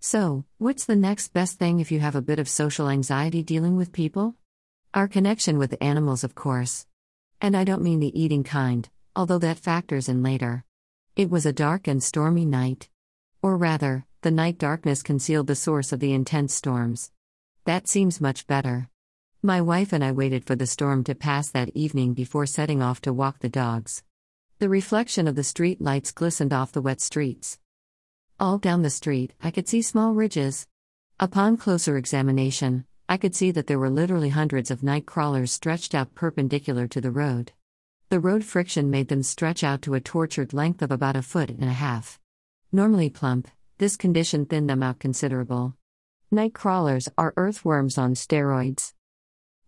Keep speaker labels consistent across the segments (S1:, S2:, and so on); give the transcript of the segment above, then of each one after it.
S1: So, what's the next best thing if you have a bit of social anxiety dealing with people? Our connection with animals, of course. And I don't mean the eating kind, although that factors in later. It was a dark and stormy night. Or rather, the night darkness concealed the source of the intense storms. That seems much better. My wife and I waited for the storm to pass that evening before setting off to walk the dogs. The reflection of the street lights glistened off the wet streets. All down the street, I could see small ridges. Upon closer examination, I could see that there were literally hundreds of night crawlers stretched out perpendicular to the road. The road friction made them stretch out to a tortured length of about a foot and a half. Normally plump, this condition thinned them out considerable. Night crawlers are earthworms on steroids.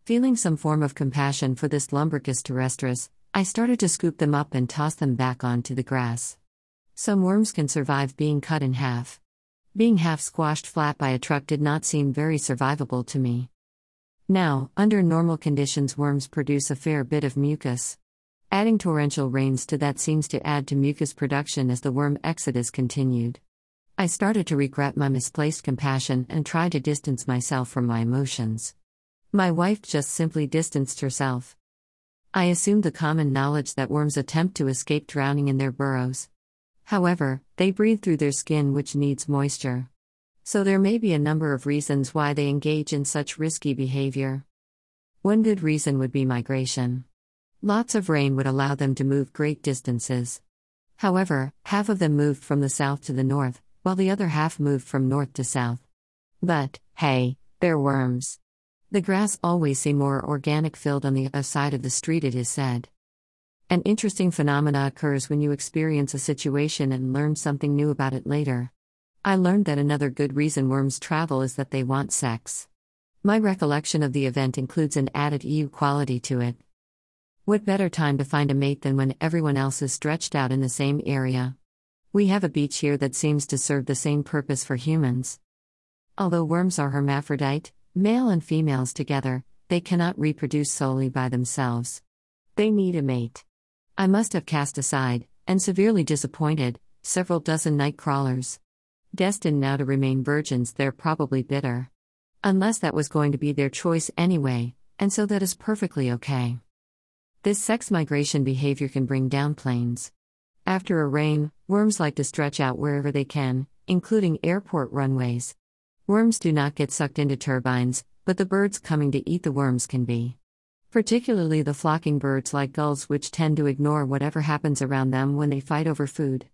S1: Feeling some form of compassion for this Lumbricus terrestris, I started to scoop them up and toss them back onto the grass. Some worms can survive being cut in half. Being half squashed flat by a truck did not seem very survivable to me. Now, under normal conditions, worms produce a fair bit of mucus. Adding torrential rains to that seems to add to mucus production as the worm exodus continued. I started to regret my misplaced compassion and tried to distance myself from my emotions. My wife just simply distanced herself. I assumed the common knowledge that worms attempt to escape drowning in their burrows. However, they breathe through their skin, which needs moisture. So there may be a number of reasons why they engage in such risky behavior. One good reason would be migration. Lots of rain would allow them to move great distances. However, half of them moved from the south to the north, while the other half moved from north to south. But, hey, they're worms. The grass always seems more organic filled on the other side of the street, it is said. An interesting phenomena occurs when you experience a situation and learn something new about it later. I learned that another good reason worms travel is that they want sex. My recollection of the event includes an added EU quality to it. What better time to find a mate than when everyone else is stretched out in the same area? We have a beach here that seems to serve the same purpose for humans. Although worms are hermaphrodite, male and females together, they cannot reproduce solely by themselves. They need a mate. I must have cast aside, and severely disappointed, several dozen night crawlers. Destined now to remain virgins, they're probably bitter. Unless that was going to be their choice anyway, and so that is perfectly okay. This sex migration behavior can bring down planes. After a rain, worms like to stretch out wherever they can, including airport runways. Worms do not get sucked into turbines, but the birds coming to eat the worms can be particularly the flocking birds like gulls, which tend to ignore whatever happens around them when they fight over food.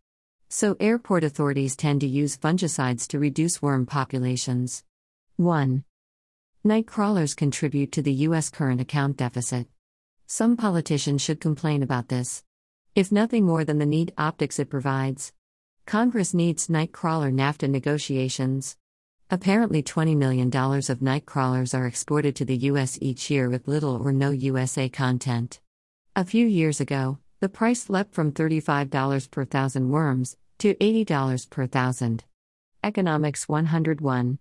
S1: So, airport authorities tend to use fungicides to reduce worm populations. 1. Night crawlers contribute to the U.S. current account deficit. Some politicians should complain about this. If nothing more than the neat optics it provides. Congress needs night crawler NAFTA negotiations. Apparently, $20 million of night crawlers are exported to the U.S. each year with little or no USA content. A few years ago, the price leapt from $35 per thousand worms to $80 per thousand. Economics 101.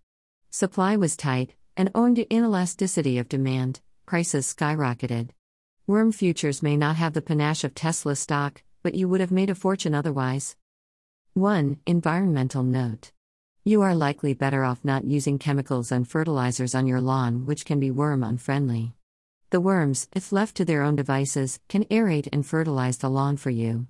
S1: Supply was tight, and owing to inelasticity of demand, prices skyrocketed. Worm futures may not have the panache of Tesla stock, but you would have made a fortune otherwise. 1. Environmental note. You are likely better off not using chemicals and fertilizers on your lawn, which can be worm unfriendly. The worms, if left to their own devices, can aerate and fertilize the lawn for you.